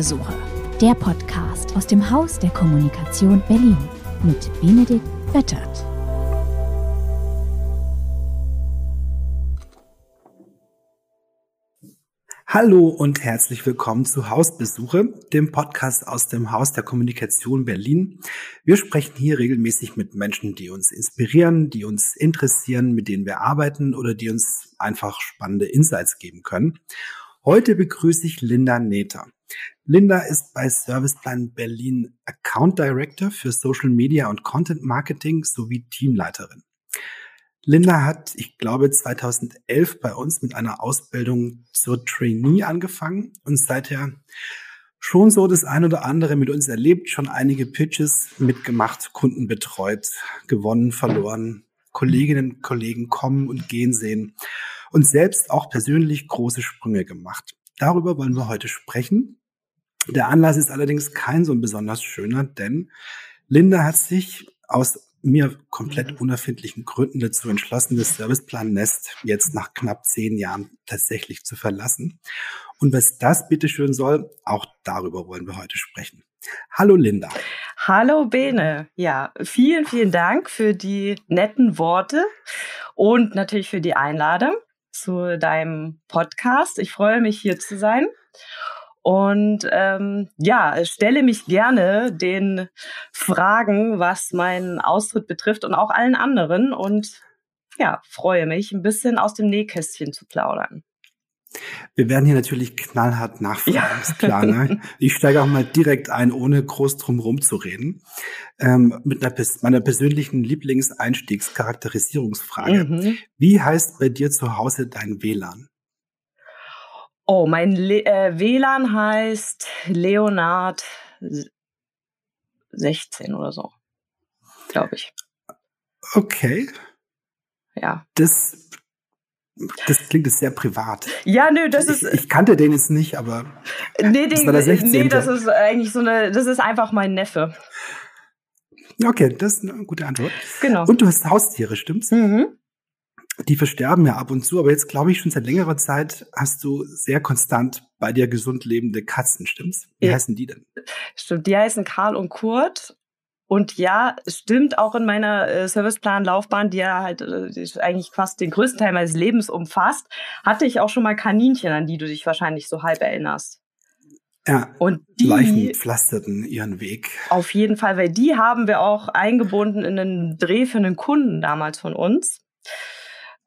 Hausbesuche, der Podcast aus dem Haus der Kommunikation Berlin mit Benedikt Böttert. Hallo und herzlich willkommen zu Hausbesuche, dem Podcast aus dem Haus der Kommunikation Berlin. Wir sprechen hier regelmäßig mit Menschen, die uns inspirieren, die uns interessieren, mit denen wir arbeiten oder die uns einfach spannende Insights geben können. Heute begrüße ich Linda Neter. Linda ist bei Serviceplan Berlin Account Director für Social Media und Content Marketing sowie Teamleiterin. Linda hat, ich glaube, 2011 bei uns mit einer Ausbildung zur Trainee angefangen und seither schon so das ein oder andere mit uns erlebt, schon einige Pitches mitgemacht, Kunden betreut, gewonnen, verloren, Kolleginnen und Kollegen kommen und gehen sehen und selbst auch persönlich große Sprünge gemacht. Darüber wollen wir heute sprechen. Der Anlass ist allerdings kein so ein besonders schöner, denn Linda hat sich aus mir komplett mhm. unerfindlichen Gründen dazu entschlossen, das Serviceplan Nest jetzt nach knapp zehn Jahren tatsächlich zu verlassen. Und was das bitteschön soll, auch darüber wollen wir heute sprechen. Hallo Linda. Hallo Bene. Ja, vielen, vielen Dank für die netten Worte und natürlich für die Einladung zu deinem Podcast. Ich freue mich hier zu sein. Und ähm, ja, stelle mich gerne den Fragen, was meinen Austritt betrifft und auch allen anderen. Und ja, freue mich, ein bisschen aus dem Nähkästchen zu plaudern. Wir werden hier natürlich knallhart nachfragen, ja. ist klar. Ne? Ich steige auch mal direkt ein, ohne groß drum rum zu reden, ähm, mit einer, meiner persönlichen Lieblingseinstiegscharakterisierungsfrage. Mhm. Wie heißt bei dir zu Hause dein WLAN? Oh, mein Le äh, WLAN heißt Leonard 16 oder so, glaube ich. Okay. Ja. Das, das klingt jetzt sehr privat. Ja, nö, das ich, ist. Ich kannte den jetzt nicht, aber. Nee, den, das nee, das ist eigentlich so eine, das ist einfach mein Neffe. Okay, das ist eine gute Antwort. Genau. Und du hast Haustiere, stimmt's? Mhm die versterben ja ab und zu, aber jetzt glaube ich schon seit längerer Zeit hast du sehr konstant bei dir gesund lebende Katzen, stimmt's? Wie ja. heißen die denn? Stimmt, die heißen Karl und Kurt. Und ja, stimmt auch in meiner äh, Serviceplan-Laufbahn, die ja halt äh, die eigentlich fast den größten Teil meines Lebens umfasst, hatte ich auch schon mal Kaninchen, an die du dich wahrscheinlich so halb erinnerst. Ja, und die Leichen pflasterten ihren Weg. Auf jeden Fall, weil die haben wir auch eingebunden in einen Dreh für einen Kunden damals von uns.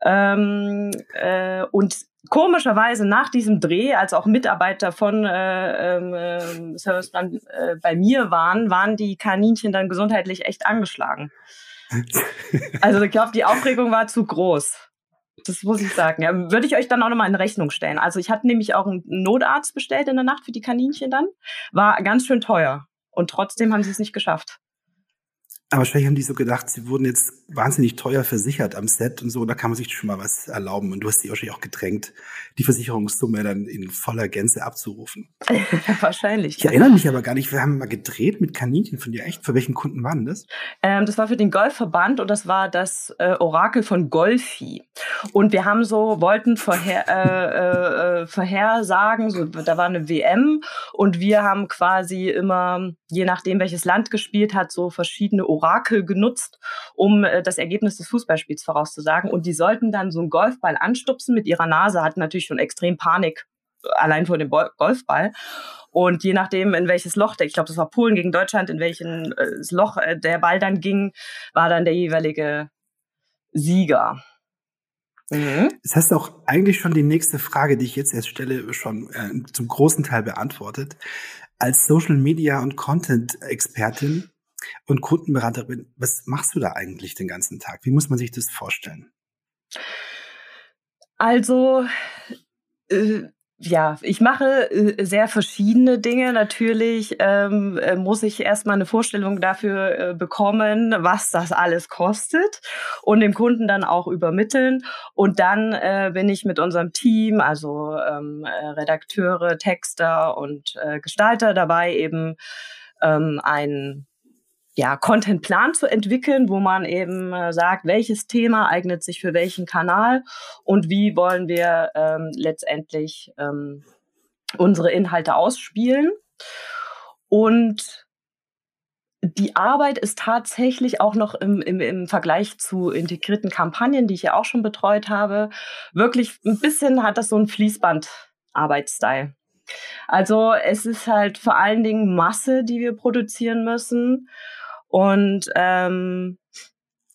Ähm, äh, und komischerweise nach diesem Dreh, als auch Mitarbeiter von äh, äh, Serviceplan äh, bei mir waren, waren die Kaninchen dann gesundheitlich echt angeschlagen. also ich glaube, die Aufregung war zu groß. Das muss ich sagen. Ja, würde ich euch dann auch nochmal in Rechnung stellen. Also ich hatte nämlich auch einen Notarzt bestellt in der Nacht für die Kaninchen dann. War ganz schön teuer. Und trotzdem haben sie es nicht geschafft. Aber wahrscheinlich haben die so gedacht, sie wurden jetzt wahnsinnig teuer versichert am Set und so, da kann man sich schon mal was erlauben. Und du hast die wahrscheinlich auch gedrängt, die Versicherungssumme dann in voller Gänze abzurufen. wahrscheinlich. Ich erinnere mich aber gar nicht, wir haben mal gedreht mit Kaninchen von dir. Echt? Für welchen Kunden waren das? Ähm, das war für den Golfverband und das war das äh, Orakel von Golfi. Und wir haben so, wollten vorher, äh, äh, vorhersagen, so, da war eine WM und wir haben quasi immer, je nachdem welches Land gespielt hat, so verschiedene Orakel Orakel genutzt, um äh, das Ergebnis des Fußballspiels vorauszusagen. Und die sollten dann so einen Golfball anstupsen mit ihrer Nase, hatten natürlich schon extrem Panik allein vor dem Golfball. Und je nachdem, in welches Loch, ich glaube, das war Polen gegen Deutschland, in welches äh, Loch äh, der Ball dann ging, war dann der jeweilige Sieger. Mhm. Das hast auch eigentlich schon die nächste Frage, die ich jetzt erst stelle, schon äh, zum großen Teil beantwortet. Als Social Media und Content Expertin und Kundenberaterin, was machst du da eigentlich den ganzen Tag? Wie muss man sich das vorstellen? Also, äh, ja, ich mache äh, sehr verschiedene Dinge. Natürlich ähm, äh, muss ich erstmal eine Vorstellung dafür äh, bekommen, was das alles kostet und dem Kunden dann auch übermitteln. Und dann äh, bin ich mit unserem Team, also ähm, äh, Redakteure, Texter und äh, Gestalter dabei, eben ähm, ein ja, Contentplan zu entwickeln, wo man eben äh, sagt, welches Thema eignet sich für welchen Kanal und wie wollen wir ähm, letztendlich ähm, unsere Inhalte ausspielen. Und die Arbeit ist tatsächlich auch noch im, im, im Vergleich zu integrierten Kampagnen, die ich ja auch schon betreut habe, wirklich ein bisschen hat das so ein Fließband-Arbeitsstyle. Also es ist halt vor allen Dingen Masse, die wir produzieren müssen. Und ähm,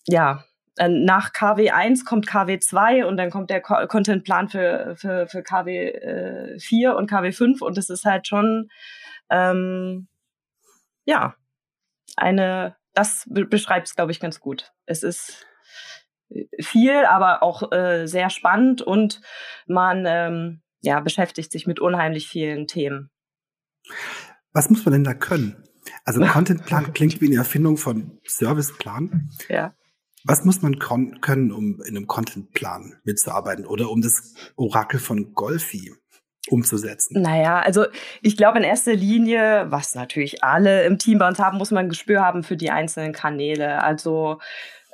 ja, nach KW1 kommt KW2 und dann kommt der Contentplan für, für, für KW4 äh, und KW5 und das ist halt schon, ähm, ja, eine, das beschreibt es, glaube ich, ganz gut. Es ist viel, aber auch äh, sehr spannend und man ähm, ja, beschäftigt sich mit unheimlich vielen Themen. Was muss man denn da können? Also Contentplan klingt wie eine Erfindung von Serviceplan. Ja. Was muss man können, um in einem Contentplan mitzuarbeiten oder um das Orakel von Golfi umzusetzen? Naja, also ich glaube in erster Linie, was natürlich alle im Team bei uns haben, muss man ein Gespür haben für die einzelnen Kanäle. Also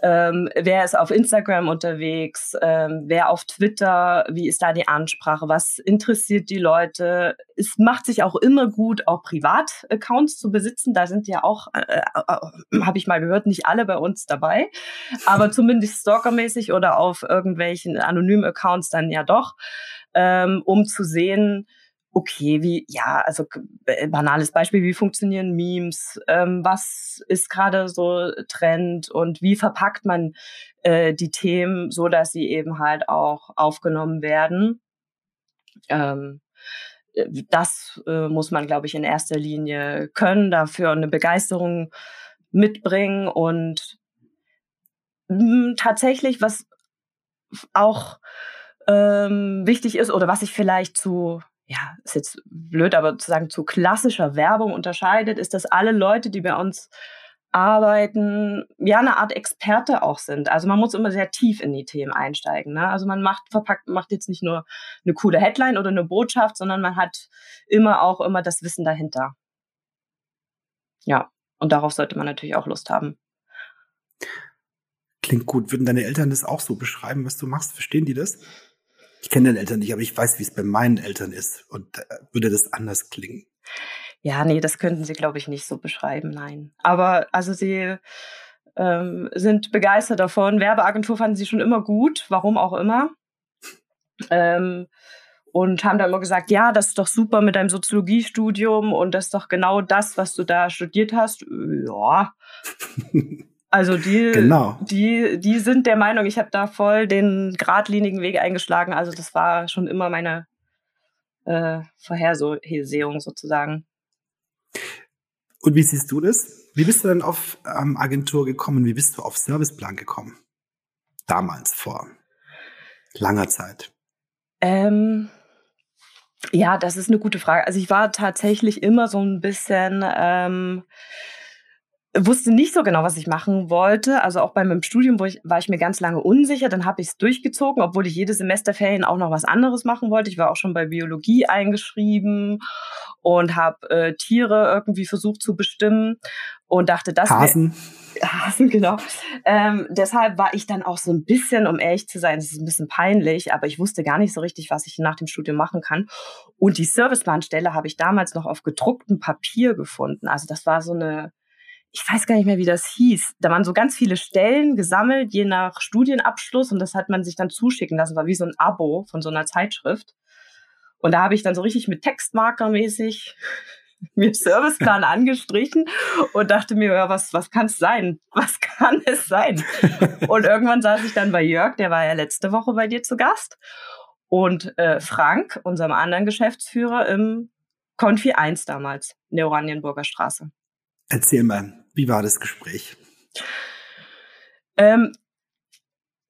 ähm, wer ist auf Instagram unterwegs? Ähm, wer auf Twitter? Wie ist da die Ansprache? Was interessiert die Leute? Es macht sich auch immer gut, auch Privataccounts zu besitzen. Da sind ja auch, äh, äh, äh habe ich mal gehört, nicht alle bei uns dabei, aber zumindest stalkermäßig oder auf irgendwelchen anonymen Accounts dann ja doch, ähm, um zu sehen, okay, wie, ja, also banales Beispiel, wie funktionieren Memes, ähm, was ist gerade so Trend und wie verpackt man äh, die Themen so, dass sie eben halt auch aufgenommen werden. Ähm, äh, das äh, muss man, glaube ich, in erster Linie können, dafür eine Begeisterung mitbringen und mh, hm, tatsächlich, was auch ähm, wichtig ist oder was ich vielleicht zu ja, ist jetzt blöd, aber zu sagen, zu klassischer Werbung unterscheidet, ist, dass alle Leute, die bei uns arbeiten, ja, eine Art Experte auch sind. Also man muss immer sehr tief in die Themen einsteigen. Ne? Also man macht, verpackt, macht jetzt nicht nur eine coole Headline oder eine Botschaft, sondern man hat immer auch immer das Wissen dahinter. Ja, und darauf sollte man natürlich auch Lust haben. Klingt gut. Würden deine Eltern das auch so beschreiben, was du machst? Verstehen die das? Ich kenne deine Eltern nicht, aber ich weiß, wie es bei meinen Eltern ist. Und äh, würde das anders klingen? Ja, nee, das könnten sie, glaube ich, nicht so beschreiben, nein. Aber also sie ähm, sind begeistert davon. Werbeagentur fanden sie schon immer gut, warum auch immer. Ähm, und haben dann immer gesagt, ja, das ist doch super mit deinem Soziologiestudium und das ist doch genau das, was du da studiert hast. Ja. Also die, genau. die, die sind der Meinung, ich habe da voll den geradlinigen Weg eingeschlagen. Also das war schon immer meine äh, Vorhersehung sozusagen. Und wie siehst du das? Wie bist du denn auf ähm, Agentur gekommen? Wie bist du auf Serviceplan gekommen? Damals, vor langer Zeit. Ähm, ja, das ist eine gute Frage. Also ich war tatsächlich immer so ein bisschen ähm, wusste nicht so genau, was ich machen wollte. Also auch bei meinem Studium ich, war ich mir ganz lange unsicher. Dann habe ich es durchgezogen, obwohl ich jede Semesterferien auch noch was anderes machen wollte. Ich war auch schon bei Biologie eingeschrieben und habe äh, Tiere irgendwie versucht zu bestimmen und dachte, das Hasen. Hasen, genau. Ähm, deshalb war ich dann auch so ein bisschen, um ehrlich zu sein, es ist ein bisschen peinlich, aber ich wusste gar nicht so richtig, was ich nach dem Studium machen kann. Und die Serviceplanstelle habe ich damals noch auf gedrucktem Papier gefunden. Also das war so eine ich weiß gar nicht mehr, wie das hieß. Da waren so ganz viele Stellen gesammelt, je nach Studienabschluss, und das hat man sich dann zuschicken lassen. War wie so ein Abo von so einer Zeitschrift. Und da habe ich dann so richtig mit Textmarker mäßig mir Serviceplan angestrichen und dachte mir, ja, was, was kann es sein? Was kann es sein? und irgendwann saß ich dann bei Jörg, der war ja letzte Woche bei dir zu Gast. Und äh, Frank, unserem anderen Geschäftsführer im Konfi 1 damals, in der Oranienburger Straße. Erzähl mal, wie war das Gespräch? Ähm,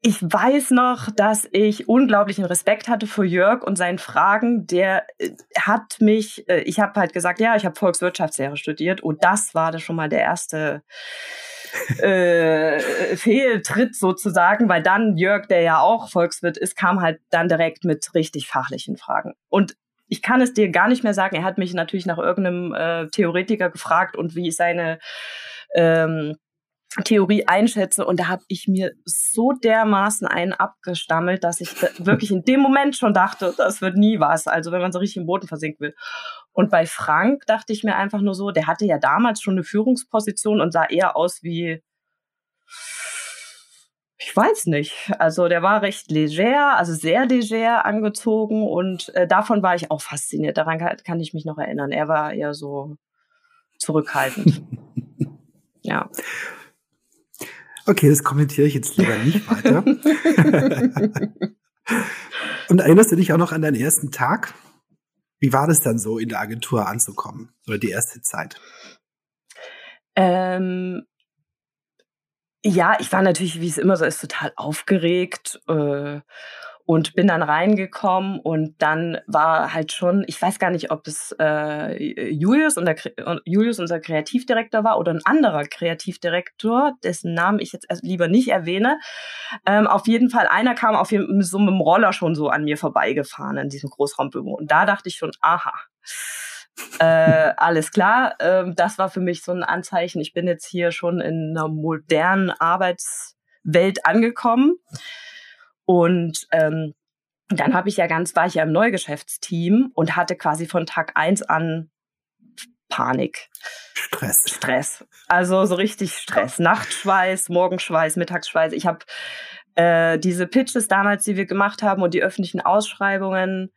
ich weiß noch, dass ich unglaublichen Respekt hatte vor Jörg und seinen Fragen. Der äh, hat mich, äh, ich habe halt gesagt, ja, ich habe Volkswirtschaftslehre studiert und das war das schon mal der erste äh, Fehltritt sozusagen, weil dann Jörg, der ja auch Volkswirt ist, kam halt dann direkt mit richtig fachlichen Fragen. Und ich kann es dir gar nicht mehr sagen. Er hat mich natürlich nach irgendeinem äh, Theoretiker gefragt und wie seine ähm, Theorie einschätze. Und da habe ich mir so dermaßen einen abgestammelt, dass ich wirklich in dem Moment schon dachte, das wird nie was. Also wenn man so richtig im Boden versinken will. Und bei Frank dachte ich mir einfach nur so, der hatte ja damals schon eine Führungsposition und sah eher aus wie, ich weiß nicht. Also der war recht leger, also sehr leger angezogen und äh, davon war ich auch fasziniert. Daran kann, kann ich mich noch erinnern. Er war eher so zurückhaltend. ja. Okay, das kommentiere ich jetzt lieber nicht weiter. Und erinnerst du dich auch noch an deinen ersten Tag? Wie war das dann so, in der Agentur anzukommen? Oder die erste Zeit? Ähm, ja, ich war natürlich, wie es immer so ist, total aufgeregt. Äh, und bin dann reingekommen und dann war halt schon, ich weiß gar nicht, ob es äh, Julius, unser, Julius, unser Kreativdirektor war oder ein anderer Kreativdirektor, dessen Namen ich jetzt lieber nicht erwähne. Ähm, auf jeden Fall, einer kam auf jeden, so mit dem Roller schon so an mir vorbeigefahren in diesem Großraumbüro. Und da dachte ich schon, aha, äh, alles klar. Ähm, das war für mich so ein Anzeichen. Ich bin jetzt hier schon in einer modernen Arbeitswelt angekommen. Und ähm, dann habe ich ja ganz, war ich ja im Neugeschäftsteam und hatte quasi von Tag eins an Panik. Stress. Stress. Also so richtig Stress. Nachtschweiß, Morgenschweiß, Mittagsschweiß. Ich habe äh, diese Pitches damals, die wir gemacht haben und die öffentlichen Ausschreibungen,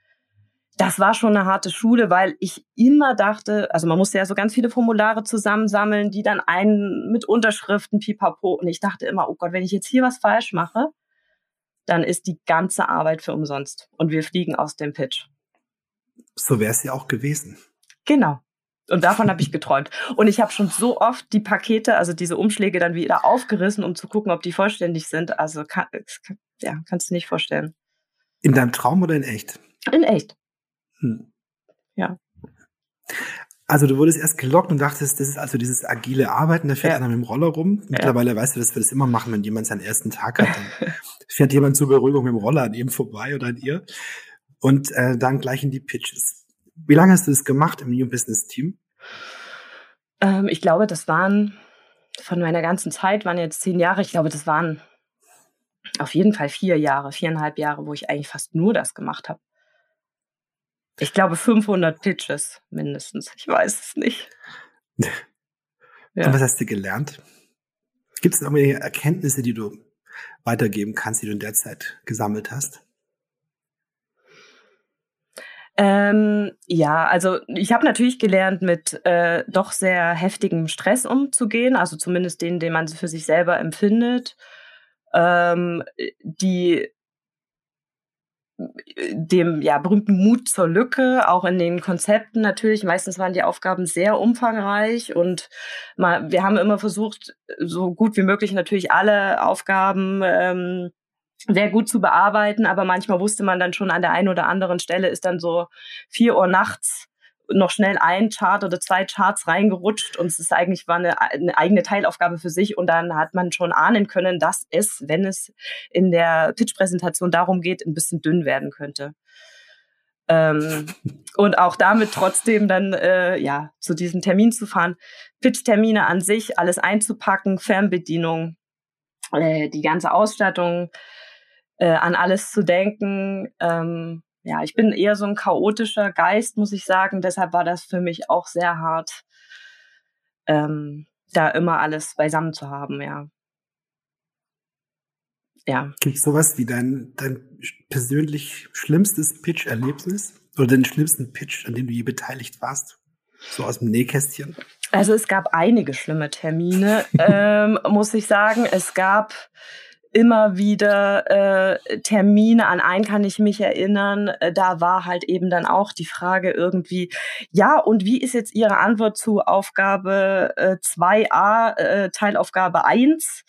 das war schon eine harte Schule, weil ich immer dachte, also man musste ja so ganz viele Formulare zusammensammeln, die dann einen mit Unterschriften, pipapo. Und ich dachte immer, oh Gott, wenn ich jetzt hier was falsch mache, dann ist die ganze Arbeit für umsonst und wir fliegen aus dem Pitch. So wäre es ja auch gewesen. Genau. Und davon habe ich geträumt. Und ich habe schon so oft die Pakete, also diese Umschläge dann wieder aufgerissen, um zu gucken, ob die vollständig sind. Also kann, ja, kannst du nicht vorstellen. In deinem Traum oder in echt? In echt. Hm. Ja. Also du wurdest erst gelockt und dachtest, das ist also dieses agile Arbeiten, da fährt ja. einer mit dem Roller rum. Mittlerweile ja. weißt du, dass wir das immer machen, wenn jemand seinen ersten Tag hat. Dann fährt jemand zur Beruhigung mit dem Roller an ihm vorbei oder an ihr. Und äh, dann gleich in die Pitches. Wie lange hast du das gemacht im New Business Team? Ähm, ich glaube, das waren von meiner ganzen Zeit, waren jetzt zehn Jahre. Ich glaube, das waren auf jeden Fall vier Jahre, viereinhalb Jahre, wo ich eigentlich fast nur das gemacht habe. Ich glaube 500 Pitches mindestens. Ich weiß es nicht. Ja. Und was hast du gelernt? Gibt es irgendwelche Erkenntnisse, die du weitergeben kannst, die du in der Zeit gesammelt hast? Ähm, ja, also ich habe natürlich gelernt, mit äh, doch sehr heftigem Stress umzugehen, also zumindest den, den man für sich selber empfindet. Ähm, die dem ja berühmten Mut zur Lücke, auch in den Konzepten natürlich. Meistens waren die Aufgaben sehr umfangreich und mal, wir haben immer versucht, so gut wie möglich natürlich alle Aufgaben ähm, sehr gut zu bearbeiten, aber manchmal wusste man dann schon an der einen oder anderen Stelle ist dann so vier Uhr nachts noch schnell ein Chart oder zwei Charts reingerutscht und es ist eigentlich war eine, eine eigene Teilaufgabe für sich und dann hat man schon ahnen können, dass es, wenn es in der Pitch-Präsentation darum geht, ein bisschen dünn werden könnte. Ähm, und auch damit trotzdem dann äh, ja zu diesem Termin zu fahren, Pitch-Termine an sich, alles einzupacken, Fernbedienung, äh, die ganze Ausstattung, äh, an alles zu denken. Ähm, ja, ich bin eher so ein chaotischer Geist, muss ich sagen. Deshalb war das für mich auch sehr hart, ähm, da immer alles beisammen zu haben, ja. Ja. Gibt es sowas wie dein, dein persönlich schlimmstes Pitch-Erlebnis? Oder den schlimmsten Pitch, an dem du je beteiligt warst? So aus dem Nähkästchen? Also es gab einige schlimme Termine, ähm, muss ich sagen. Es gab immer wieder äh, Termine, an einen kann ich mich erinnern, äh, da war halt eben dann auch die Frage irgendwie, ja, und wie ist jetzt Ihre Antwort zu Aufgabe äh, 2a, äh, Teilaufgabe 1?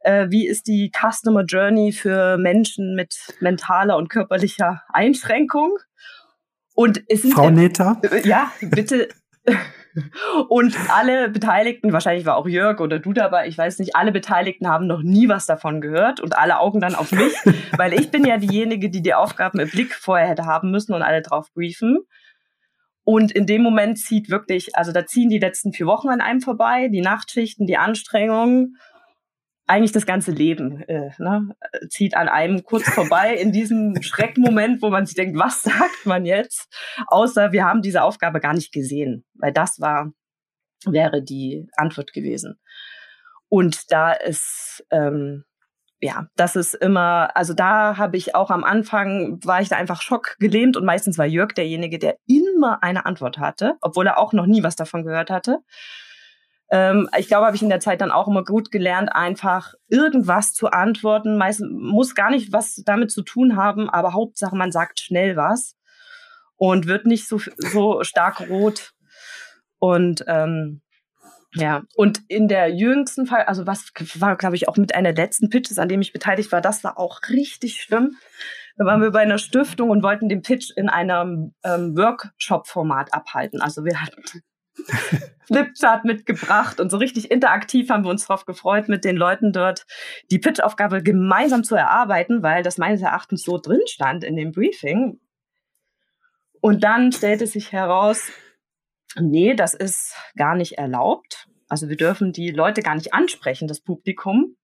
Äh, wie ist die Customer Journey für Menschen mit mentaler und körperlicher Einschränkung? Und es sind, Frau Neta? Äh, ja, bitte und alle Beteiligten, wahrscheinlich war auch Jörg oder du dabei, ich weiß nicht, alle Beteiligten haben noch nie was davon gehört und alle Augen dann auf mich, weil ich bin ja diejenige, die die Aufgaben im Blick vorher hätte haben müssen und alle drauf briefen. Und in dem Moment zieht wirklich, also da ziehen die letzten vier Wochen an einem vorbei, die Nachtschichten, die Anstrengungen. Eigentlich das ganze Leben äh, ne, zieht an einem kurz vorbei in diesem Schreckmoment, wo man sich denkt, was sagt man jetzt? Außer wir haben diese Aufgabe gar nicht gesehen, weil das war wäre die Antwort gewesen. Und da ist ähm, ja, das ist immer, also da habe ich auch am Anfang, war ich da einfach schockgelähmt und meistens war Jörg derjenige, der immer eine Antwort hatte, obwohl er auch noch nie was davon gehört hatte. Ähm, ich glaube, habe ich in der Zeit dann auch immer gut gelernt, einfach irgendwas zu antworten. Meistens muss gar nicht was damit zu tun haben, aber Hauptsache, man sagt schnell was und wird nicht so, so stark rot. Und ähm, ja, und in der jüngsten Fall, also was war, glaube ich, auch mit einer letzten Pitches, an dem ich beteiligt war, das war auch richtig schlimm. Da waren wir bei einer Stiftung und wollten den Pitch in einem ähm, Workshop-Format abhalten. Also wir hatten Flipchart mitgebracht und so richtig interaktiv haben wir uns darauf gefreut, mit den Leuten dort die Pitch-Aufgabe gemeinsam zu erarbeiten, weil das meines Erachtens so drin stand in dem Briefing. Und dann stellte sich heraus, nee, das ist gar nicht erlaubt. Also wir dürfen die Leute gar nicht ansprechen, das Publikum.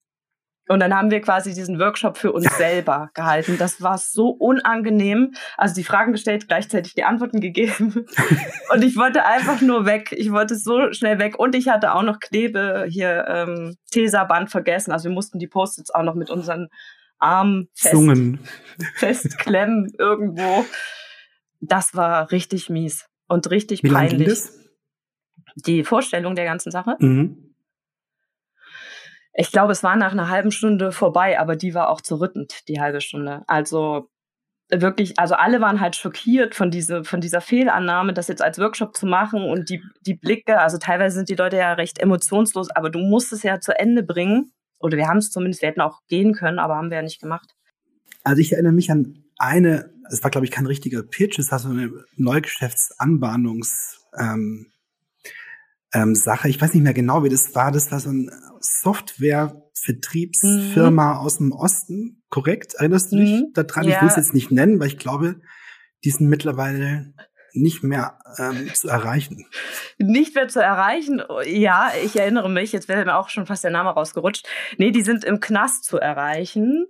Und dann haben wir quasi diesen Workshop für uns selber gehalten. Das war so unangenehm. Also die Fragen gestellt, gleichzeitig die Antworten gegeben. Und ich wollte einfach nur weg. Ich wollte so schnell weg. Und ich hatte auch noch Klebe hier ähm, Tesaband vergessen. Also wir mussten die Post-its auch noch mit unseren Armen fest, festklemmen irgendwo. Das war richtig mies und richtig Wie peinlich. Die Vorstellung der ganzen Sache. Mhm. Ich glaube, es war nach einer halben Stunde vorbei, aber die war auch zerrüttend, die halbe Stunde. Also wirklich, also alle waren halt schockiert von, diese, von dieser Fehlannahme, das jetzt als Workshop zu machen und die, die Blicke, also teilweise sind die Leute ja recht emotionslos, aber du musst es ja zu Ende bringen. Oder wir haben es zumindest, wir hätten auch gehen können, aber haben wir ja nicht gemacht. Also ich erinnere mich an eine, es war glaube ich kein richtiger Pitch, es war so eine Neugeschäftsanbahnungs, ähm, ähm, Sache. Ich weiß nicht mehr genau, wie das war. Das war so ein Software-Vertriebsfirma mhm. aus dem Osten, korrekt? Erinnerst du dich mhm. daran? Ja. Ich will es jetzt nicht nennen, weil ich glaube, die sind mittlerweile nicht mehr ähm, zu erreichen. Nicht mehr zu erreichen? Ja, ich erinnere mich, jetzt wäre mir auch schon fast der Name rausgerutscht. Nee, die sind im Knast zu erreichen,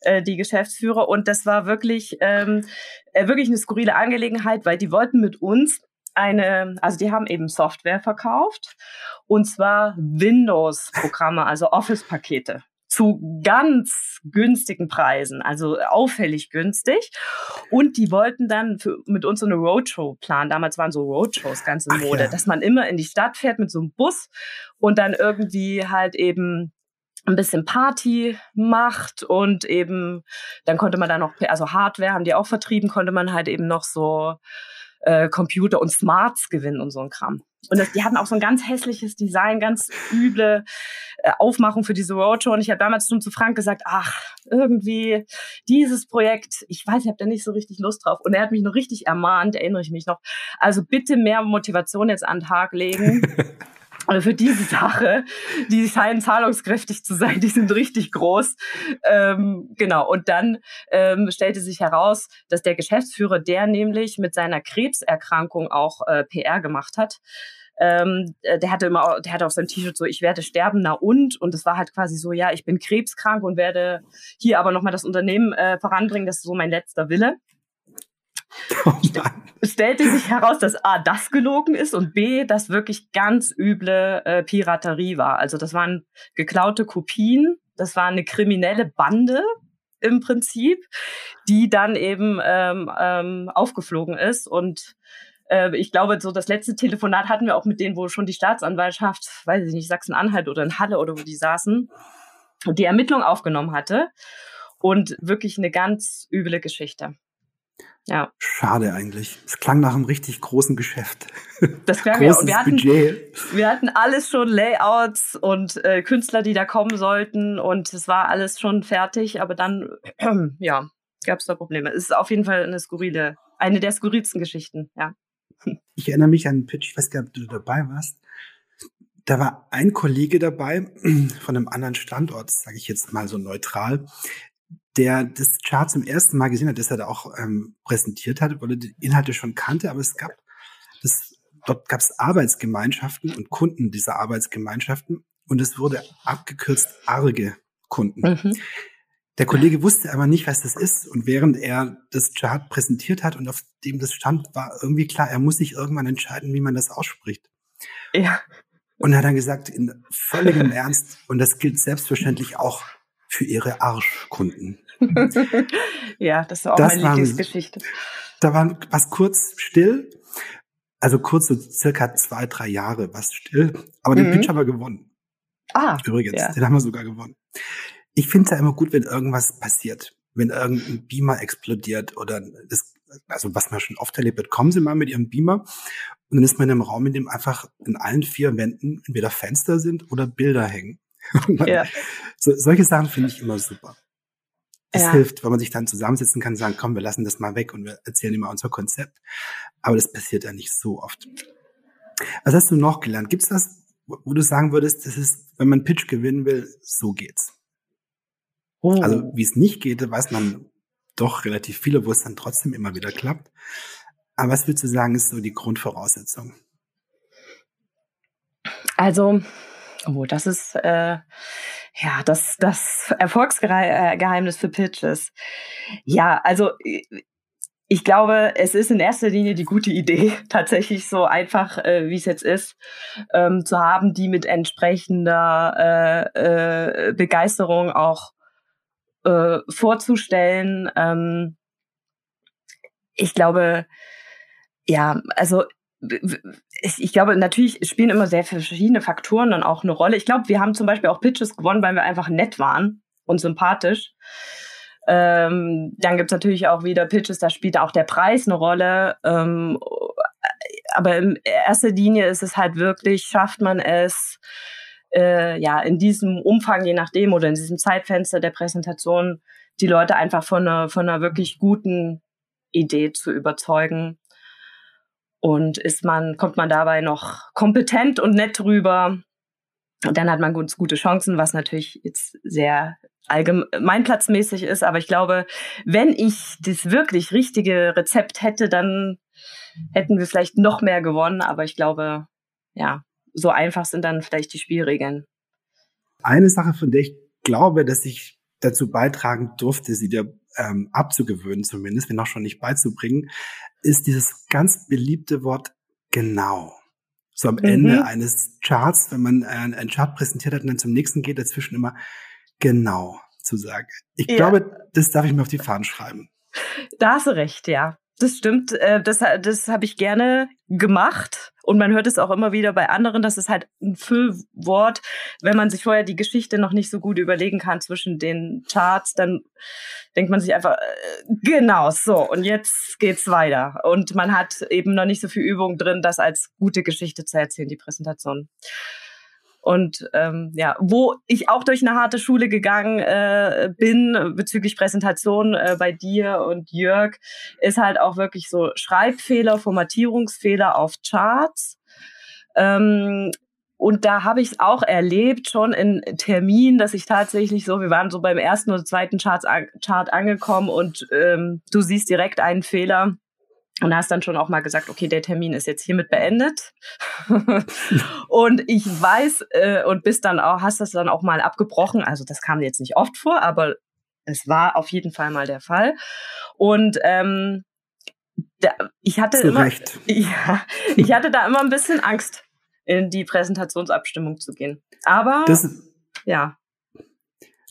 äh, die Geschäftsführer. Und das war wirklich, ähm, äh, wirklich eine skurrile Angelegenheit, weil die wollten mit uns eine, also die haben eben Software verkauft und zwar Windows-Programme, also Office-Pakete zu ganz günstigen Preisen, also auffällig günstig. Und die wollten dann für, mit uns so eine Roadshow planen. Damals waren so Roadshows ganz in Mode, ja. dass man immer in die Stadt fährt mit so einem Bus und dann irgendwie halt eben ein bisschen Party macht und eben dann konnte man da noch, also Hardware haben die auch vertrieben, konnte man halt eben noch so äh, Computer und Smarts gewinnen und so ein Kram. Und das, die hatten auch so ein ganz hässliches Design, ganz üble äh, Aufmachung für diese Roadshow. Und ich habe damals schon zu Frank gesagt, ach, irgendwie dieses Projekt, ich weiß, ich habe da nicht so richtig Lust drauf. Und er hat mich noch richtig ermahnt, erinnere ich mich noch. Also bitte mehr Motivation jetzt an den Tag legen. Also für diese Sache, die scheinen zahlungskräftig zu sein, die sind richtig groß. Ähm, genau. Und dann ähm, stellte sich heraus, dass der Geschäftsführer, der nämlich mit seiner Krebserkrankung auch äh, PR gemacht hat, ähm, äh, der hatte immer, der hatte auf seinem T-Shirt so, ich werde sterben, na und? Und es war halt quasi so, ja, ich bin krebskrank und werde hier aber nochmal das Unternehmen äh, voranbringen, das ist so mein letzter Wille. Oh stellte sich heraus, dass A, das gelogen ist und B, das wirklich ganz üble äh, Piraterie war. Also das waren geklaute Kopien, das war eine kriminelle Bande im Prinzip, die dann eben ähm, ähm, aufgeflogen ist und äh, ich glaube, so das letzte Telefonat hatten wir auch mit denen, wo schon die Staatsanwaltschaft, weiß ich nicht, Sachsen-Anhalt oder in Halle oder wo die saßen, die Ermittlung aufgenommen hatte. Und wirklich eine ganz üble Geschichte. Ja. Schade eigentlich. Es klang nach einem richtig großen Geschäft. Das klang ja. Und wir hatten, Budget. wir hatten alles schon Layouts und äh, Künstler, die da kommen sollten und es war alles schon fertig, aber dann, äh, ja, gab es da Probleme. Es ist auf jeden Fall eine skurrile, eine der skurrilsten Geschichten, ja. Ich erinnere mich an einen Pitch, ich weiß gar nicht, ob du dabei warst. Da war ein Kollege dabei von einem anderen Standort, sage ich jetzt mal so neutral, der das Chart zum ersten Mal gesehen hat, das er da auch ähm, präsentiert hat, weil er die Inhalte schon kannte, aber es gab das, dort gab es Arbeitsgemeinschaften und Kunden dieser Arbeitsgemeinschaften und es wurde abgekürzt arge Kunden. Mhm. Der Kollege wusste aber nicht, was das ist. Und während er das Chart präsentiert hat und auf dem das stand, war irgendwie klar, er muss sich irgendwann entscheiden, wie man das ausspricht. Ja. Und er hat dann gesagt, in völligem Ernst, und das gilt selbstverständlich auch für ihre Arschkunden. ja, das ist auch das meine Lieblingsgeschichte. Da war was kurz still, also kurz so circa zwei, drei Jahre was still, aber mhm. den Pitch haben wir gewonnen. Ah. Übrigens, ja. den haben wir sogar gewonnen. Ich finde es ja immer gut, wenn irgendwas passiert, wenn irgendein Beamer explodiert oder das, also was man schon oft erlebt hat, kommen Sie mal mit Ihrem Beamer und dann ist man in einem Raum, in dem einfach in allen vier Wänden entweder Fenster sind oder Bilder hängen. Man, ja. so, solche Sachen finde ich immer super. Es ja. hilft, wenn man sich dann zusammensetzen kann und sagen, komm, wir lassen das mal weg und wir erzählen immer unser Konzept. Aber das passiert ja nicht so oft. Was hast du noch gelernt? Gibt es das, wo du sagen würdest, das ist, wenn man Pitch gewinnen will, so geht's? Oh. Also wie es nicht geht, weiß man doch relativ viele, wo es dann trotzdem immer wieder klappt. Aber was würdest du sagen, ist so die Grundvoraussetzung? Also, oh, das ist äh, ja das, das Erfolgsgeheimnis für Pitches. Ja, also ich glaube, es ist in erster Linie die gute Idee, tatsächlich so einfach, äh, wie es jetzt ist, ähm, zu haben, die mit entsprechender äh, äh, Begeisterung auch äh, vorzustellen. Ähm, ich glaube, ja, also ich glaube, natürlich spielen immer sehr verschiedene Faktoren dann auch eine Rolle. Ich glaube, wir haben zum Beispiel auch Pitches gewonnen, weil wir einfach nett waren und sympathisch. Ähm, dann gibt's natürlich auch wieder Pitches, da spielt auch der Preis eine Rolle. Ähm, aber in erster Linie ist es halt wirklich, schafft man es, äh, ja, in diesem Umfang, je nachdem, oder in diesem Zeitfenster der Präsentation, die Leute einfach von einer, von einer wirklich guten Idee zu überzeugen. Und ist man, kommt man dabei noch kompetent und nett rüber, und dann hat man ganz gute Chancen, was natürlich jetzt sehr allgemeinplatzmäßig ist. Aber ich glaube, wenn ich das wirklich richtige Rezept hätte, dann hätten wir vielleicht noch mehr gewonnen. Aber ich glaube, ja, so einfach sind dann vielleicht die Spielregeln. Eine Sache, von der ich glaube, dass ich dazu beitragen durfte, sie dir ähm, abzugewöhnen, zumindest, wenn auch schon nicht beizubringen, ist dieses ganz beliebte Wort genau. So am mhm. Ende eines Charts, wenn man einen, einen Chart präsentiert hat und dann zum nächsten geht, dazwischen immer genau zu sagen. Ich ja. glaube, das darf ich mir auf die Fahnen schreiben. Da hast du recht, ja. Das stimmt. Äh, das, das habe ich gerne gemacht. Und man hört es auch immer wieder bei anderen, dass es halt ein Füllwort, wenn man sich vorher die Geschichte noch nicht so gut überlegen kann zwischen den Charts, dann denkt man sich einfach, äh, genau, so, und jetzt geht's weiter. Und man hat eben noch nicht so viel Übung drin, das als gute Geschichte zu erzählen, die Präsentation. Und ähm, ja, wo ich auch durch eine harte Schule gegangen äh, bin bezüglich Präsentation äh, bei dir und Jörg, ist halt auch wirklich so Schreibfehler, Formatierungsfehler auf Charts. Ähm, und da habe ich es auch erlebt, schon in Terminen, dass ich tatsächlich so, wir waren so beim ersten oder zweiten Charts, Chart angekommen und ähm, du siehst direkt einen Fehler und hast dann schon auch mal gesagt, okay, der Termin ist jetzt hiermit beendet. und ich weiß, äh, und bist dann auch, hast das dann auch mal abgebrochen. Also das kam jetzt nicht oft vor, aber es war auf jeden Fall mal der Fall. Und ähm, da, ich hatte Zu immer, Recht. ja, ich hatte da immer ein bisschen Angst, in die Präsentationsabstimmung zu gehen. Aber das, ja.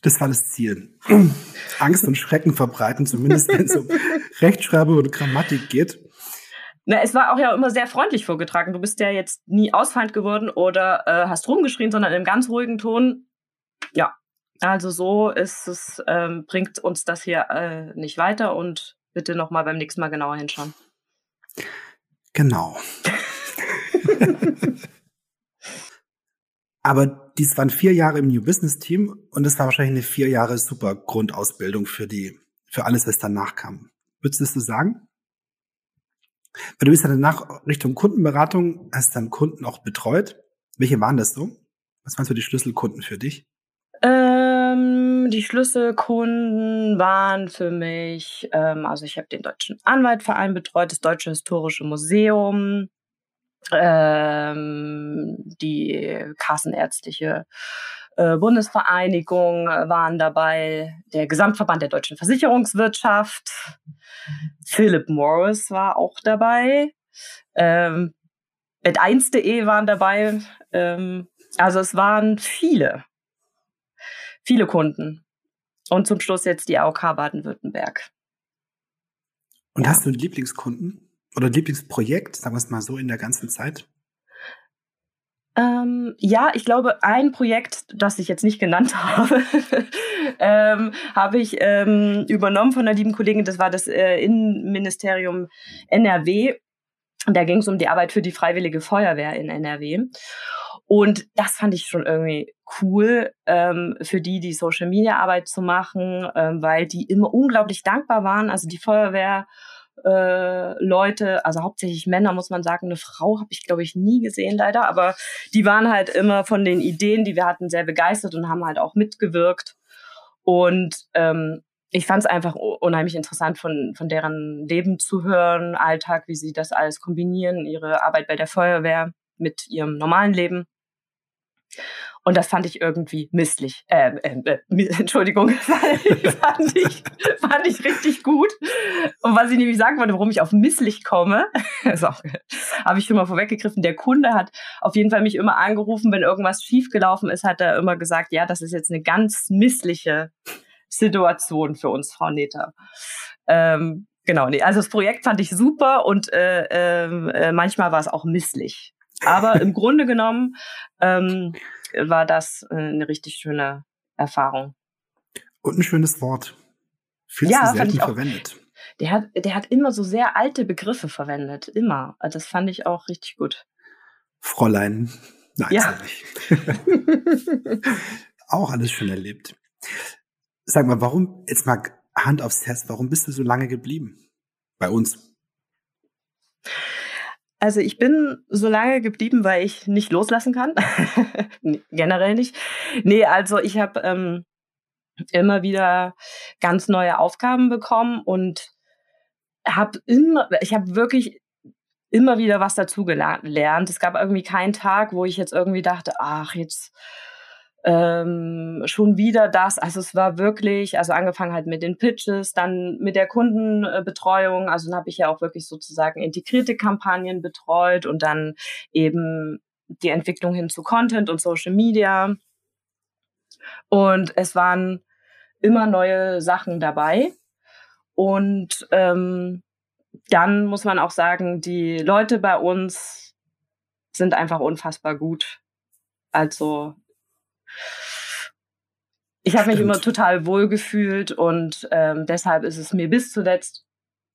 Das war das Ziel. Angst und Schrecken verbreiten, zumindest wenn es um Rechtschreibung und Grammatik geht. Na, es war auch ja immer sehr freundlich vorgetragen. Du bist ja jetzt nie ausfallend geworden oder äh, hast rumgeschrien, sondern im ganz ruhigen Ton. Ja, also so ist es, ähm, bringt uns das hier äh, nicht weiter und bitte nochmal beim nächsten Mal genauer hinschauen. Genau. Aber dies waren vier Jahre im New Business Team und es war wahrscheinlich eine vier Jahre super Grundausbildung für die, für alles, was danach kam. Würdest du das so sagen? Weil du bist ja danach Richtung Kundenberatung, hast dann Kunden auch betreut. Welche waren das so? Was waren so die Schlüsselkunden für dich? Ähm, die Schlüsselkunden waren für mich, ähm, also ich habe den Deutschen Anwaltverein betreut, das Deutsche Historische Museum, ähm, die Kassenärztliche äh, Bundesvereinigung waren dabei, der Gesamtverband der deutschen Versicherungswirtschaft, Philip Morris war auch dabei, ähm, Bet1.de waren dabei. Ähm, also es waren viele, viele Kunden. Und zum Schluss jetzt die AOK Baden-Württemberg. Und ja. hast du einen Lieblingskunden oder Lieblingsprojekt, sagen wir es mal so, in der ganzen Zeit? Ähm, ja, ich glaube, ein Projekt, das ich jetzt nicht genannt habe, ähm, habe ich ähm, übernommen von einer lieben Kollegin. Das war das äh, Innenministerium NRW. Da ging es um die Arbeit für die Freiwillige Feuerwehr in NRW. Und das fand ich schon irgendwie cool, ähm, für die die Social Media Arbeit zu machen, ähm, weil die immer unglaublich dankbar waren. Also die Feuerwehr äh, Leute, also hauptsächlich Männer, muss man sagen. Eine Frau habe ich, glaube ich, nie gesehen, leider. Aber die waren halt immer von den Ideen, die wir hatten, sehr begeistert und haben halt auch mitgewirkt. Und ähm, ich fand es einfach unheimlich interessant, von, von deren Leben zu hören, Alltag, wie sie das alles kombinieren, ihre Arbeit bei der Feuerwehr mit ihrem normalen Leben. Und das fand ich irgendwie misslich. Äh, äh, äh, Entschuldigung, fand ich, fand ich richtig gut. Und was ich nämlich sagen wollte, warum ich auf misslich komme, so, habe ich schon mal vorweggegriffen. Der Kunde hat auf jeden Fall mich immer angerufen, wenn irgendwas schiefgelaufen ist, hat er immer gesagt, ja, das ist jetzt eine ganz missliche Situation für uns, Frau Neter. Ähm, genau, nee, also das Projekt fand ich super und äh, ähm, äh, manchmal war es auch misslich. Aber im Grunde genommen ähm, war das äh, eine richtig schöne Erfahrung. Und ein schönes Wort. Viel ja, zu selten verwendet. Der hat, der hat immer so sehr alte Begriffe verwendet. Immer. Das fand ich auch richtig gut. Fräulein. Nein, ja. auch alles schon erlebt. Sag mal, warum, jetzt mal Hand aufs Herz, warum bist du so lange geblieben? Bei uns? Also ich bin so lange geblieben, weil ich nicht loslassen kann. Generell nicht. Nee, also ich habe ähm, immer wieder ganz neue Aufgaben bekommen und habe immer, ich habe wirklich immer wieder was dazu gelernt. Es gab irgendwie keinen Tag, wo ich jetzt irgendwie dachte, ach, jetzt ähm, schon wieder das. Also es war wirklich, also angefangen halt mit den Pitches, dann mit der Kundenbetreuung. Also dann habe ich ja auch wirklich sozusagen integrierte Kampagnen betreut und dann eben die Entwicklung hin zu Content und Social Media. Und es waren immer neue Sachen dabei. Und ähm, dann muss man auch sagen, die Leute bei uns sind einfach unfassbar gut. Also ich habe mich immer total wohl gefühlt und ähm, deshalb ist es mir bis zuletzt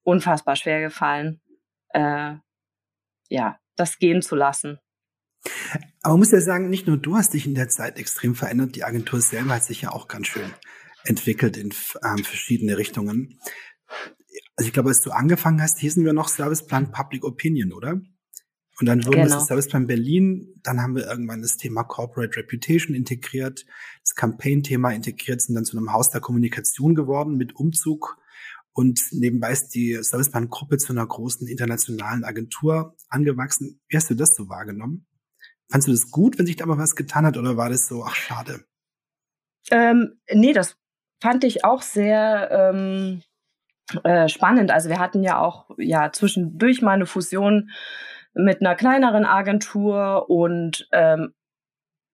unfassbar schwer gefallen, äh, ja, das gehen zu lassen. Aber man muss ja sagen, nicht nur du hast dich in der Zeit extrem verändert, die Agentur selber hat sich ja auch ganz schön entwickelt in ähm, verschiedene Richtungen. Also ich glaube, als du angefangen hast, hießen wir noch Serviceplan Public Opinion, oder? Und dann wurden genau. das Serviceplan Berlin, dann haben wir irgendwann das Thema Corporate Reputation integriert, das Campaign-Thema integriert, sind dann zu einem Haus der Kommunikation geworden mit Umzug. Und nebenbei ist die Serviceplan-Gruppe zu einer großen internationalen Agentur angewachsen. Wie hast du das so wahrgenommen? Fandst du das gut, wenn sich da mal was getan hat, oder war das so, ach schade? Ähm, nee, das fand ich auch sehr ähm, äh, spannend. Also wir hatten ja auch ja zwischendurch mal eine Fusion mit einer kleineren Agentur und ähm,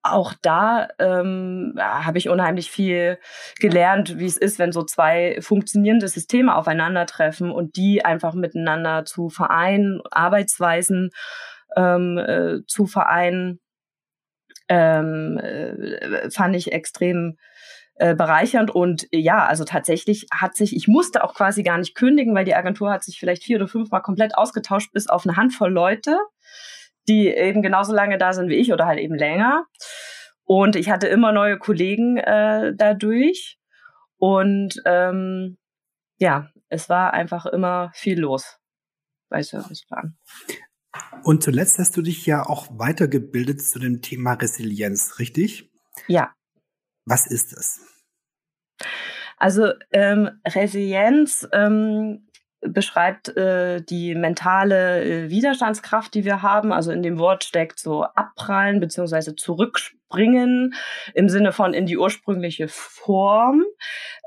auch da ähm, habe ich unheimlich viel gelernt, wie es ist, wenn so zwei funktionierende Systeme aufeinandertreffen und die einfach miteinander zu vereinen, Arbeitsweisen ähm, äh, zu vereinen, ähm, äh, fand ich extrem äh, bereichernd und ja, also tatsächlich hat sich, ich musste auch quasi gar nicht kündigen, weil die Agentur hat sich vielleicht vier oder fünfmal komplett ausgetauscht, bis auf eine Handvoll Leute, die eben genauso lange da sind wie ich oder halt eben länger. Und ich hatte immer neue Kollegen äh, dadurch. Und ähm, ja, es war einfach immer viel los bei Serviceplan. Und zuletzt hast du dich ja auch weitergebildet zu dem Thema Resilienz, richtig? Ja. Was ist es? Also ähm, Resilienz ähm, beschreibt äh, die mentale äh, Widerstandskraft, die wir haben. Also in dem Wort steckt so abprallen beziehungsweise zurückspringen im Sinne von in die ursprüngliche Form.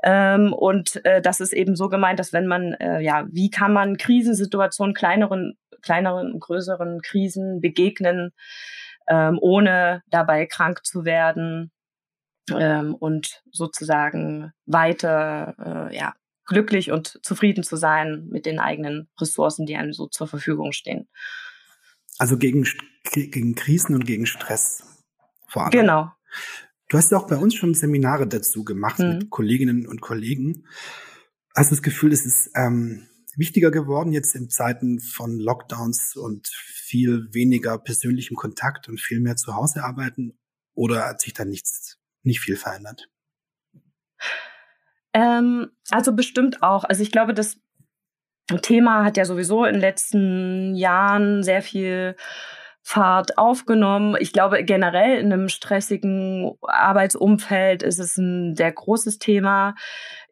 Ähm, und äh, das ist eben so gemeint, dass wenn man, äh, ja, wie kann man Krisensituationen, kleineren, kleineren und größeren Krisen begegnen, ähm, ohne dabei krank zu werden ähm, und sozusagen weiter, äh, ja, glücklich und zufrieden zu sein mit den eigenen Ressourcen, die einem so zur Verfügung stehen. Also gegen, gegen Krisen und gegen Stress vor allem. Genau. Du hast ja auch bei uns schon Seminare dazu gemacht mhm. mit Kolleginnen und Kollegen. Hast du das Gefühl, es ist ähm, wichtiger geworden jetzt in Zeiten von Lockdowns und viel weniger persönlichem Kontakt und viel mehr zu Hause arbeiten? Oder hat sich da nichts, nicht viel verändert? Ähm, also bestimmt auch. Also ich glaube, das Thema hat ja sowieso in den letzten Jahren sehr viel Fahrt aufgenommen. Ich glaube, generell in einem stressigen Arbeitsumfeld ist es ein sehr großes Thema.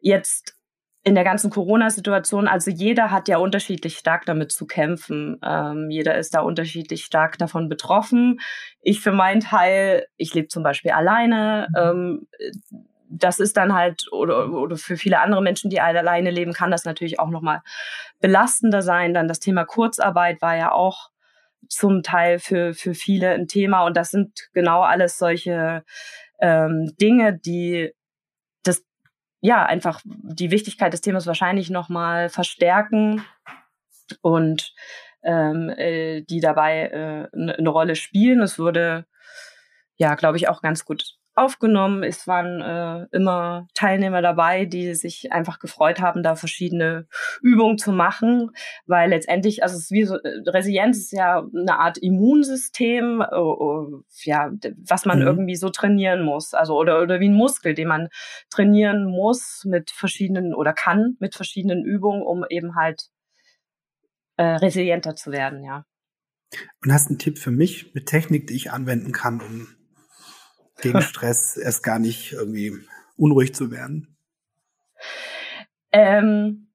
Jetzt in der ganzen Corona-Situation, also jeder hat ja unterschiedlich stark damit zu kämpfen. Ähm, jeder ist da unterschiedlich stark davon betroffen. Ich für meinen Teil, ich lebe zum Beispiel alleine. Ähm, das ist dann halt, oder, oder für viele andere Menschen, die alleine leben, kann das natürlich auch nochmal belastender sein. Dann das Thema Kurzarbeit war ja auch zum Teil für, für viele ein Thema. Und das sind genau alles solche ähm, Dinge, die ja, einfach die Wichtigkeit des Themas wahrscheinlich nochmal verstärken und ähm, äh, die dabei äh, eine Rolle spielen. Es wurde, ja, glaube ich, auch ganz gut aufgenommen. Es waren äh, immer Teilnehmer dabei, die sich einfach gefreut haben, da verschiedene Übungen zu machen, weil letztendlich, also es ist wie so, äh, Resilienz ist ja eine Art Immunsystem, äh, uh, ja, was man mhm. irgendwie so trainieren muss, also oder oder wie ein Muskel, den man trainieren muss mit verschiedenen oder kann mit verschiedenen Übungen, um eben halt äh, resilienter zu werden, ja. Und hast einen Tipp für mich mit Technik, die ich anwenden kann, um gegen Stress erst gar nicht irgendwie unruhig zu werden? Ähm,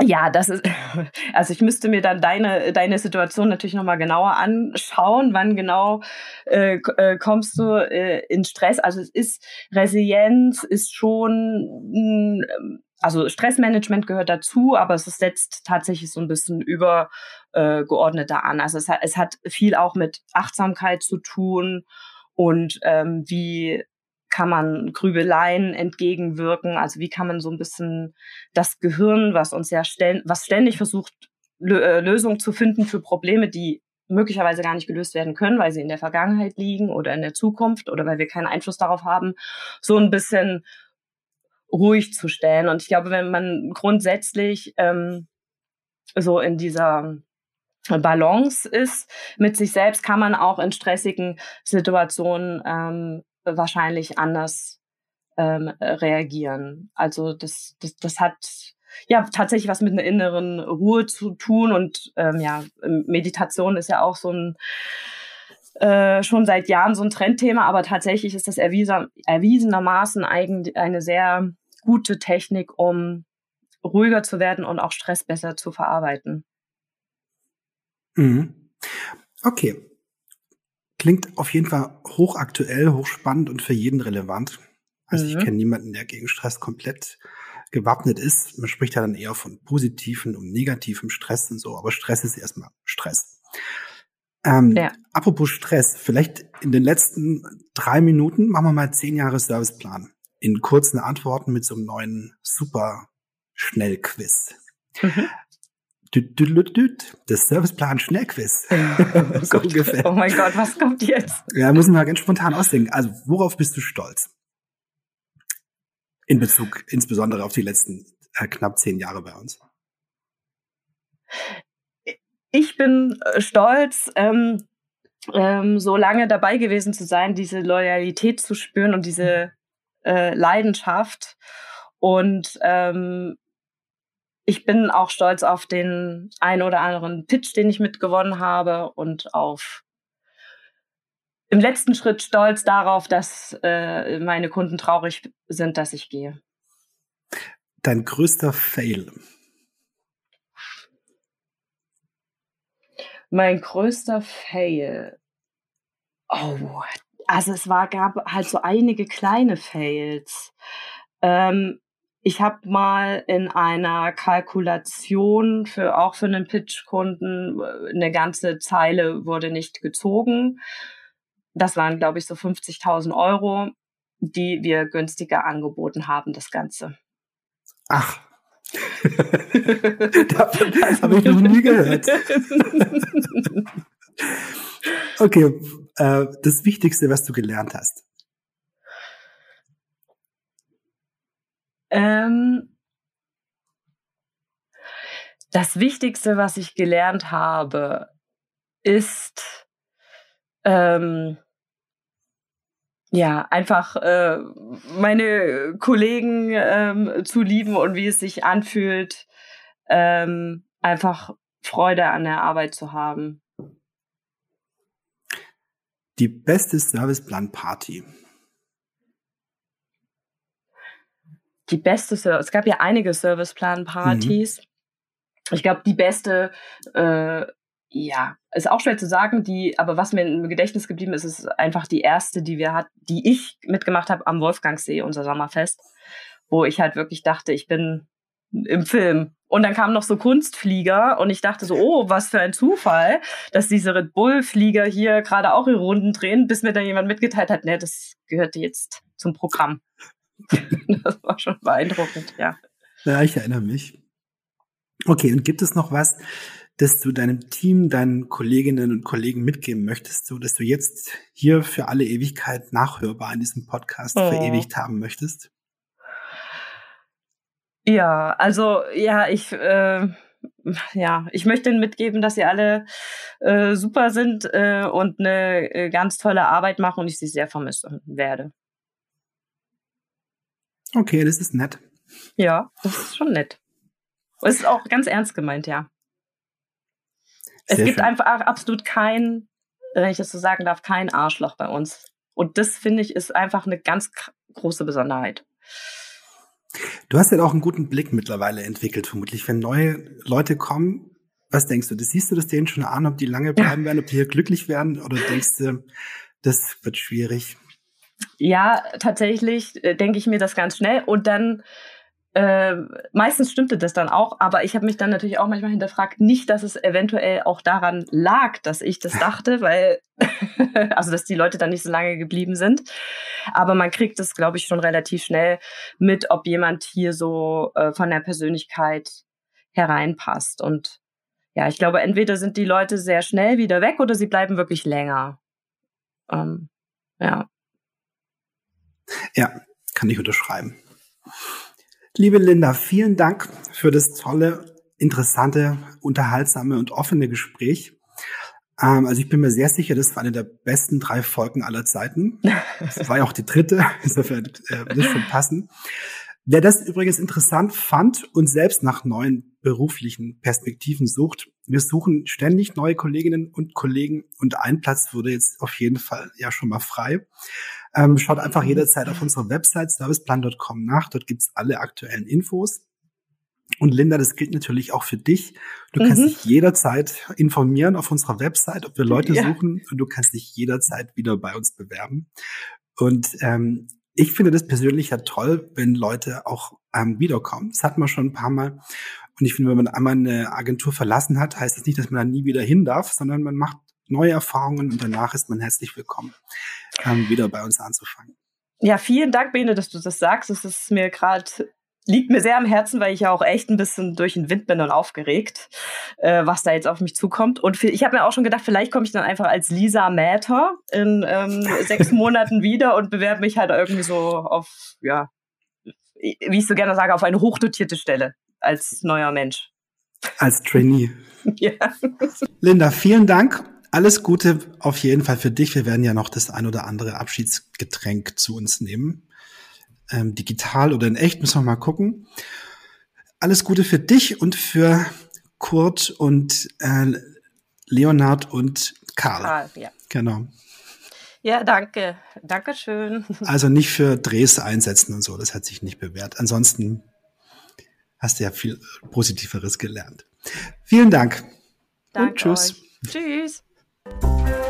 ja, das ist, also ich müsste mir dann deine, deine Situation natürlich nochmal genauer anschauen. Wann genau äh, äh, kommst du äh, in Stress? Also es ist, Resilienz ist schon, also Stressmanagement gehört dazu, aber es setzt tatsächlich so ein bisschen übergeordneter äh, an. Also es hat, es hat viel auch mit Achtsamkeit zu tun und ähm, wie kann man Grübeleien entgegenwirken? Also wie kann man so ein bisschen das Gehirn, was uns ja stell was ständig versucht, äh, Lösungen zu finden für Probleme, die möglicherweise gar nicht gelöst werden können, weil sie in der Vergangenheit liegen oder in der Zukunft oder weil wir keinen Einfluss darauf haben, so ein bisschen ruhig zu stellen. Und ich glaube, wenn man grundsätzlich ähm, so in dieser Balance ist mit sich selbst, kann man auch in stressigen Situationen ähm, wahrscheinlich anders ähm, reagieren. Also das, das, das hat ja tatsächlich was mit einer inneren Ruhe zu tun und ähm, ja, Meditation ist ja auch so ein äh, schon seit Jahren so ein Trendthema, aber tatsächlich ist das erwiesen, erwiesenermaßen eigentlich eine sehr gute Technik, um ruhiger zu werden und auch Stress besser zu verarbeiten. Mhm. Okay. Klingt auf jeden Fall hochaktuell, hochspannend und für jeden relevant. Also mhm. ich kenne niemanden, der gegen Stress komplett gewappnet ist. Man spricht ja dann eher von positiven und negativem Stress und so, aber Stress ist erstmal Stress. Ähm, ja. Apropos Stress, vielleicht in den letzten drei Minuten machen wir mal zehn Jahre Serviceplan. In kurzen Antworten mit so einem neuen super Schnellquiz. Mhm. Das Serviceplan Schnellquiz. so ungefähr. Oh mein Gott, was kommt jetzt? Ja, müssen wir ganz spontan ausdenken. Also, worauf bist du stolz? In Bezug insbesondere auf die letzten äh, knapp zehn Jahre bei uns. Ich bin äh, stolz, ähm, ähm, so lange dabei gewesen zu sein, diese Loyalität zu spüren und diese äh, Leidenschaft. Und ähm, ich bin auch stolz auf den ein oder anderen Pitch, den ich mitgewonnen habe und auf im letzten Schritt stolz darauf, dass äh, meine Kunden traurig sind, dass ich gehe. Dein größter Fail? Mein größter Fail. Oh, also es war, gab halt so einige kleine Fails. Ähm, ich habe mal in einer Kalkulation für auch für einen Pitch-Kunden äh, eine ganze Zeile wurde nicht gezogen. Das waren, glaube ich, so 50.000 Euro, die wir günstiger angeboten haben, das Ganze. Ach. Davon habe ich noch nie gehört. okay, äh, das Wichtigste, was du gelernt hast. Ähm, das Wichtigste, was ich gelernt habe, ist ähm, ja einfach äh, meine Kollegen ähm, zu lieben und wie es sich anfühlt, ähm, einfach Freude an der Arbeit zu haben. Die beste Serviceplan-Party. Die beste, es gab ja einige Serviceplan-Partys. Mhm. Ich glaube, die beste, äh, ja, ist auch schwer zu sagen, die, aber was mir im Gedächtnis geblieben ist, ist einfach die erste, die wir hat, die ich mitgemacht habe am Wolfgangsee, unser Sommerfest, wo ich halt wirklich dachte, ich bin im Film. Und dann kamen noch so Kunstflieger und ich dachte so, oh, was für ein Zufall, dass diese Red Bull-Flieger hier gerade auch ihre Runden drehen, bis mir dann jemand mitgeteilt hat, ne, das gehört jetzt zum Programm. das war schon beeindruckend, ja. Ja, ich erinnere mich. Okay, und gibt es noch was, das du deinem Team, deinen Kolleginnen und Kollegen mitgeben möchtest, so dass du jetzt hier für alle Ewigkeit nachhörbar in diesem Podcast oh. verewigt haben möchtest? Ja, also ja, ich äh, ja, ich möchte Ihnen mitgeben, dass Sie alle äh, super sind äh, und eine äh, ganz tolle Arbeit machen und ich Sie sehr vermissen werde. Okay, das ist nett. Ja, das ist schon nett. Es ist auch ganz ernst gemeint, ja. Sehr es gibt schön. einfach absolut kein, wenn ich das so sagen darf, kein Arschloch bei uns. Und das finde ich ist einfach eine ganz große Besonderheit. Du hast ja auch einen guten Blick mittlerweile entwickelt, vermutlich. Wenn neue Leute kommen, was denkst du? Das siehst du das denen schon an, ob die lange bleiben werden, ob die hier glücklich werden? Oder denkst du, das wird schwierig? Ja, tatsächlich äh, denke ich mir das ganz schnell und dann äh, meistens stimmte das dann auch, aber ich habe mich dann natürlich auch manchmal hinterfragt, nicht, dass es eventuell auch daran lag, dass ich das dachte, weil also dass die Leute dann nicht so lange geblieben sind. Aber man kriegt es, glaube ich, schon relativ schnell mit, ob jemand hier so äh, von der Persönlichkeit hereinpasst. Und ja, ich glaube, entweder sind die Leute sehr schnell wieder weg oder sie bleiben wirklich länger. Ähm, ja. Ja, kann ich unterschreiben. Liebe Linda, vielen Dank für das tolle, interessante, unterhaltsame und offene Gespräch. Ähm, also ich bin mir sehr sicher, das war eine der besten drei Folgen aller Zeiten. Das war ja auch die dritte, insofern äh, wird das schon passen. Wer das übrigens interessant fand und selbst nach neuen beruflichen Perspektiven sucht, wir suchen ständig neue Kolleginnen und Kollegen und ein Platz wurde jetzt auf jeden Fall ja schon mal frei. Ähm, schaut einfach jederzeit auf unserer Website serviceplan.com nach. Dort gibt's alle aktuellen Infos. Und Linda, das gilt natürlich auch für dich. Du mhm. kannst dich jederzeit informieren auf unserer Website, ob wir Leute ja. suchen und du kannst dich jederzeit wieder bei uns bewerben. Und ähm, ich finde das persönlich ja toll, wenn Leute auch ähm, wiederkommen. Das hatten wir schon ein paar Mal. Und ich finde, wenn man einmal eine Agentur verlassen hat, heißt das nicht, dass man da nie wieder hin darf, sondern man macht neue Erfahrungen und danach ist man herzlich willkommen, ähm, wieder bei uns anzufangen. Ja, vielen Dank, Bene, dass du das sagst. Es ist mir gerade liegt mir sehr am Herzen, weil ich ja auch echt ein bisschen durch den Wind bin und aufgeregt, äh, was da jetzt auf mich zukommt. Und ich habe mir auch schon gedacht, vielleicht komme ich dann einfach als Lisa Mäter in ähm, sechs Monaten wieder und bewerbe mich halt irgendwie so auf, ja, wie ich so gerne sage, auf eine hochdotierte Stelle als neuer Mensch. Als Trainee. ja. Linda, vielen Dank alles Gute auf jeden Fall für dich. Wir werden ja noch das ein oder andere Abschiedsgetränk zu uns nehmen. Ähm, digital oder in echt, müssen wir mal gucken. Alles Gute für dich und für Kurt und äh, Leonard und Karl. Karl, ja. Genau. Ja, danke. Dankeschön. Also nicht für Drehs einsetzen und so, das hat sich nicht bewährt. Ansonsten hast du ja viel Positiveres gelernt. Vielen Dank. Danke und tschüss. Euch. Tschüss. Thank you.